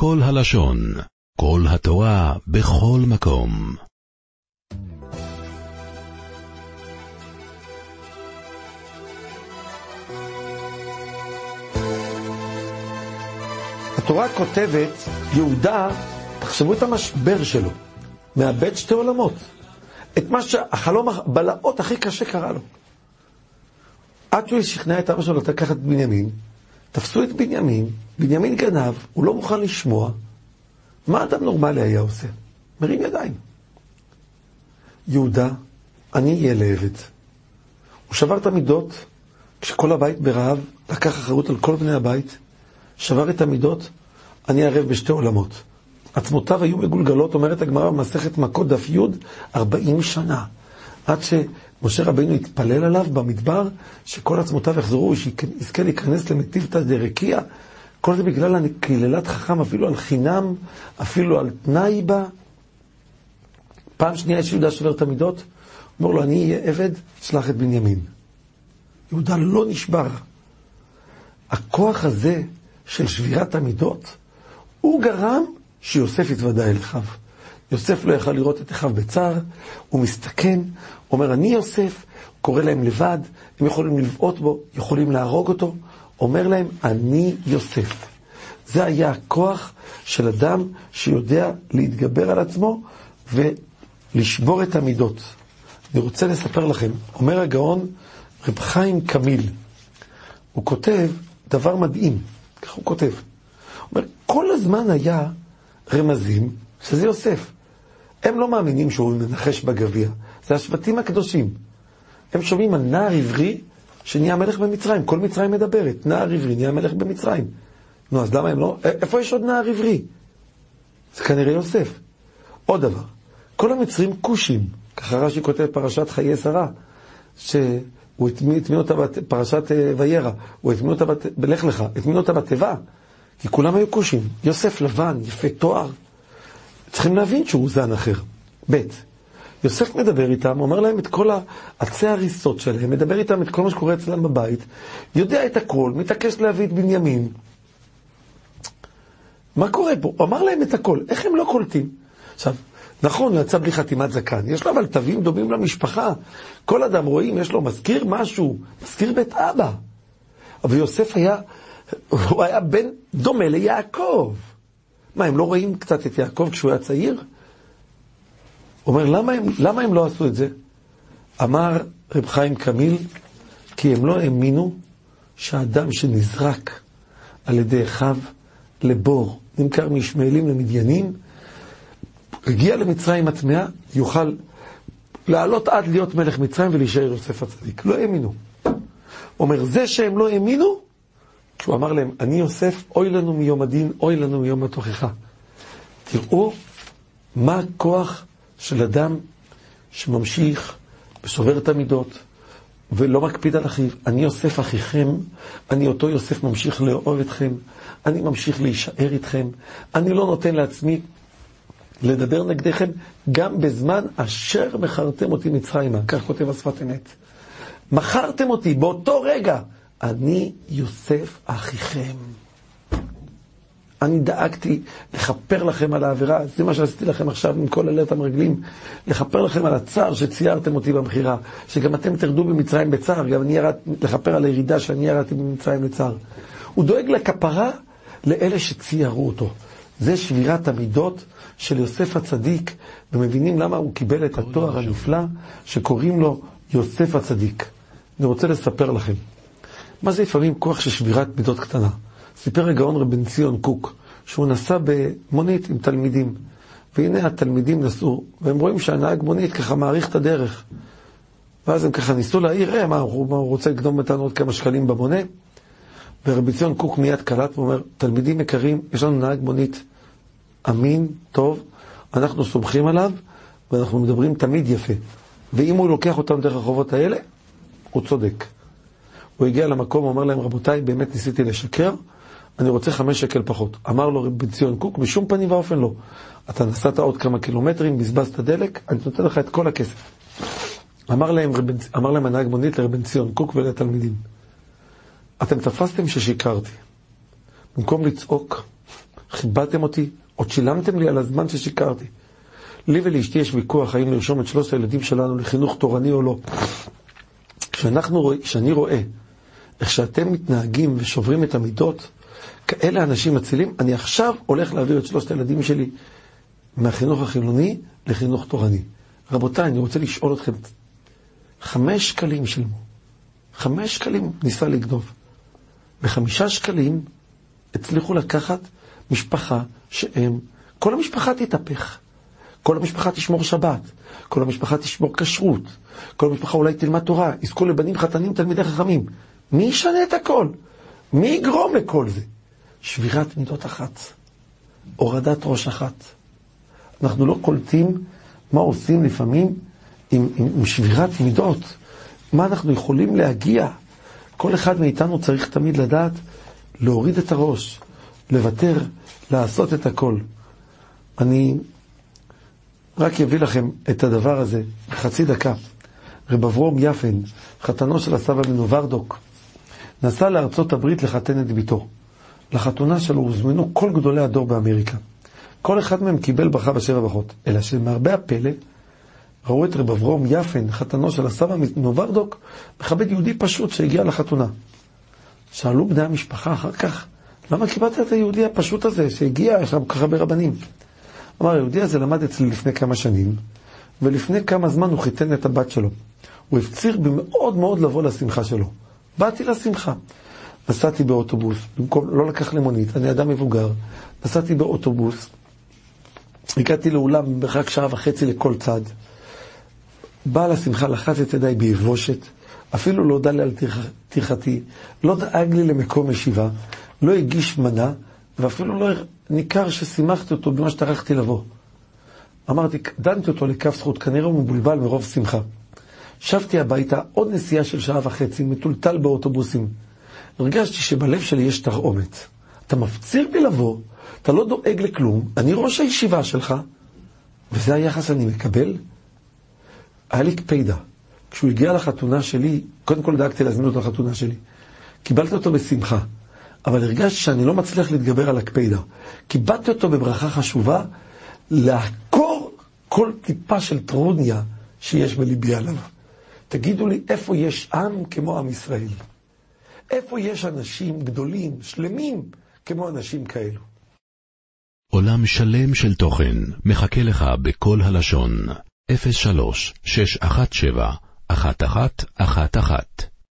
כל הלשון, כל התורה, בכל מקום. התורה כותבת, יהודה, תחשבו את המשבר שלו, מאבד שתי עולמות. את מה שהחלום הבלהות הכי קשה קרה לו. עד שהוא שכנע את אבא שלו לקחת בנימין, תפסו את בנימין, בנימין גנב, הוא לא מוכן לשמוע. מה אדם נורמלי היה עושה? מרים ידיים. יהודה, אני אהיה לעבד. הוא שבר את המידות, כשכל הבית ברעב, לקח אחריות על כל בני הבית, שבר את המידות, אני ערב בשתי עולמות. עצמותיו היו מגולגלות, אומרת הגמרא במסכת מכות דף י', 40 שנה. עד שמשה רבינו התפלל עליו במדבר, שכל עצמותיו יחזרו, שיזכה להיכנס למטיבתא דרקיע. כל זה בגלל קללת חכם, אפילו על חינם, אפילו על תנאי בה. פעם שנייה יש יהודה שובר את המידות, אומר לו, אני אהיה עבד, שלח את בנימין. יהודה לא נשבר. הכוח הזה של שבירת המידות, הוא גרם שיוסף יתוודע אל אחיו. יוסף לא יכל לראות את אחיו בצער, הוא מסתכן, אומר, אני יוסף, קורא להם לבד, הם יכולים לבעוט בו, יכולים להרוג אותו, אומר להם, אני יוסף. זה היה הכוח של אדם שיודע להתגבר על עצמו ולשבור את המידות. אני רוצה לספר לכם, אומר הגאון רב חיים קמיל, הוא כותב דבר מדהים, כך הוא כותב. הוא אומר, כל הזמן היה רמזים שזה יוסף. הם לא מאמינים שהוא מנחש בגביע, זה השבטים הקדושים. הם שומעים על נער עברי שנהיה מלך במצרים, כל מצרים מדברת, נער עברי נהיה מלך במצרים. נו, אז למה הם לא... איפה יש עוד נער עברי? זה כנראה יוסף. עוד דבר, כל המצרים כושים, ככה רש"י כותב פרשת חיי שרה, שהוא הטמין אותה בפרשת אה, וירא, הוא הטמין אותה, בלך לך, הטמין אותה בתיבה, כי כולם היו כושים. יוסף לבן, יפה תואר. צריכים להבין שהוא זן אחר. ב', יוסף מדבר איתם, אומר להם את כל עצי ההריסות שלהם, מדבר איתם את כל מה שקורה אצלם בבית, יודע את הכל, מתעקש להביא את בנימין. מה קורה פה? הוא אמר להם את הכל, איך הם לא קולטים? עכשיו, נכון, הוא יצא בלי חתימת זקן, יש לו אבל תווים דומים למשפחה. כל אדם רואים, יש לו מזכיר משהו, מזכיר בית אבא. אבל יוסף היה, הוא היה בן דומה ליעקב. מה, הם לא רואים קצת את יעקב כשהוא היה צעיר? הוא אומר, למה הם, למה הם לא עשו את זה? אמר רב חיים קמיל, כי הם לא האמינו שהאדם שנזרק על ידי אחיו לבור, נמכר מישמעאלים למדיינים, הגיע למצרים הטמאה, יוכל לעלות עד להיות מלך מצרים ולהישאר יוסף הצדיק. לא האמינו. אומר, זה שהם לא האמינו, כשהוא אמר להם, אני יוסף, אוי לנו מיום הדין, אוי לנו מיום התוכחה. תראו מה הכוח של אדם שממשיך ושובר את המידות ולא מקפיד על אחיו. אני יוסף אחיכם, אני אותו יוסף ממשיך לאהוב אתכם, אני ממשיך להישאר איתכם, אני לא נותן לעצמי לדבר נגדכם גם בזמן אשר מכרתם אותי מצרימה, כך כותב השפת אמת. מכרתם אותי באותו רגע. אני יוסף אחיכם. אני דאגתי לכפר לכם על העבירה, זה מה שעשיתי לכם עכשיו עם כל עליות המרגלים, לכפר לכם על הצער שציירתם אותי במכירה, שגם אתם תרדו במצרים בצער, גם אני ירד, לכפר על הירידה שאני ירדתי במצרים לצער. הוא דואג לכפרה לאלה שציירו אותו. זה שבירת המידות של יוסף הצדיק, ומבינים למה הוא קיבל את התואר הנפלא שקוראים לו יוסף הצדיק. אני רוצה לספר לכם. מה זה לפעמים כוח של שבירת מידות קטנה? סיפר הגאון רב בן ציון קוק, שהוא נסע במונית עם תלמידים, והנה התלמידים נסעו, והם רואים שהנהג מונית ככה מעריך את הדרך. ואז הם ככה ניסו להעיר, אה, מה, הוא, רוצה לקדום מאיתנו עוד כמה שקלים במונה? ורבי ציון קוק מיד קלט ואומר, תלמידים יקרים, יש לנו נהג מונית אמין, טוב, אנחנו סומכים עליו, ואנחנו מדברים תמיד יפה. ואם הוא לוקח אותנו דרך הרחובות האלה, הוא צודק. הוא הגיע למקום, הוא אומר להם, רבותיי, באמת ניסיתי לשקר, אני רוצה חמש שקל פחות. אמר לו רבי ציון קוק, בשום פנים ואופן לא. אתה נסעת עוד כמה קילומטרים, בזבזת דלק, אני נותן לך את כל הכסף. אמר להם, אמר להם הנהג מונית לרבי ציון קוק ולתלמידים, אתם תפסתם ששיקרתי. במקום לצעוק כיבדתם אותי, עוד שילמתם לי על הזמן ששיקרתי. לי ולאשתי יש ויכוח האם לרשום את שלושת הילדים שלנו לחינוך תורני או לא. כשאני רואה איך שאתם מתנהגים ושוברים את המידות, כאלה אנשים מצילים, אני עכשיו הולך להעביר את שלושת הילדים שלי מהחינוך החילוני לחינוך תורני. רבותיי, אני רוצה לשאול אתכם, חמש שקלים שילמו, חמש שקלים ניסה לגנוב. בחמישה שקלים הצליחו לקחת משפחה שהם, כל המשפחה תתהפך. כל המשפחה תשמור שבת, כל המשפחה תשמור כשרות, כל המשפחה אולי תלמד תורה, יזכו לבנים חתנים תלמידי חכמים. מי ישנה את הכל? מי יגרום לכל זה? שבירת מידות אחת, הורדת ראש אחת. אנחנו לא קולטים מה עושים לפעמים עם, עם, עם שבירת מידות, מה אנחנו יכולים להגיע. כל אחד מאיתנו צריך תמיד לדעת להוריד את הראש, לוותר, לעשות את הכל. אני רק אביא לכם את הדבר הזה בחצי דקה. רב אברום יפן, חתנו של הסבא בנו ורדוק, נסע לארצות הברית לחתן את ביתו. לחתונה שלו הוזמנו כל גדולי הדור באמריקה. כל אחד מהם קיבל ברכה בשבע ברכות. אלא שלמרבה הפלא, ראו את רב אברום יפן, חתנו של הסבא מנוברדוק, מכבד יהודי פשוט שהגיע לחתונה. שאלו בני המשפחה אחר כך, למה קיבלת את היהודי הפשוט הזה שהגיע, שם ככה ברבנים? אמר, היהודי הזה למד אצלי לפני כמה שנים, ולפני כמה זמן הוא חיתן את הבת שלו. הוא הפציר בי מאוד מאוד לבוא לשמחה שלו. באתי לשמחה. נסעתי באוטובוס, במקום, לא לקח לי מונית, אני אדם מבוגר, נסעתי באוטובוס, הגעתי לאולם במרחק שעה וחצי לכל צד. בעל השמחה לחץ את ידיי ביבושת, אפילו לא הודה לי על טרחתי, לא דאג לי למקום ישיבה, לא הגיש מנה, ואפילו לא ניכר ששימחתי אותו במה שטרחתי לבוא. אמרתי, דנתי אותו לכף זכות, כנראה הוא מבולבל מרוב שמחה. שבתי הביתה, עוד נסיעה של שעה וחצי, מטולטל באוטובוסים. הרגשתי שבלב שלי יש תרעומת. אתה מפציר בי לבוא, אתה לא דואג לכלום, אני ראש הישיבה שלך, וזה היחס שאני מקבל? היה לי קפידה. כשהוא הגיע לחתונה שלי, קודם כל דאגתי להזמין אותו לחתונה שלי. קיבלתי אותו בשמחה, אבל הרגשתי שאני לא מצליח להתגבר על הקפידה. קיבלתי אותו בברכה חשובה, לעקור כל טיפה של טרוניה שיש בליבי עליו. תגידו לי, איפה יש עם כמו עם ישראל? איפה יש אנשים גדולים, שלמים, כמו אנשים כאלו? עולם שלם של תוכן מחכה לך בכל הלשון, 03 617 1111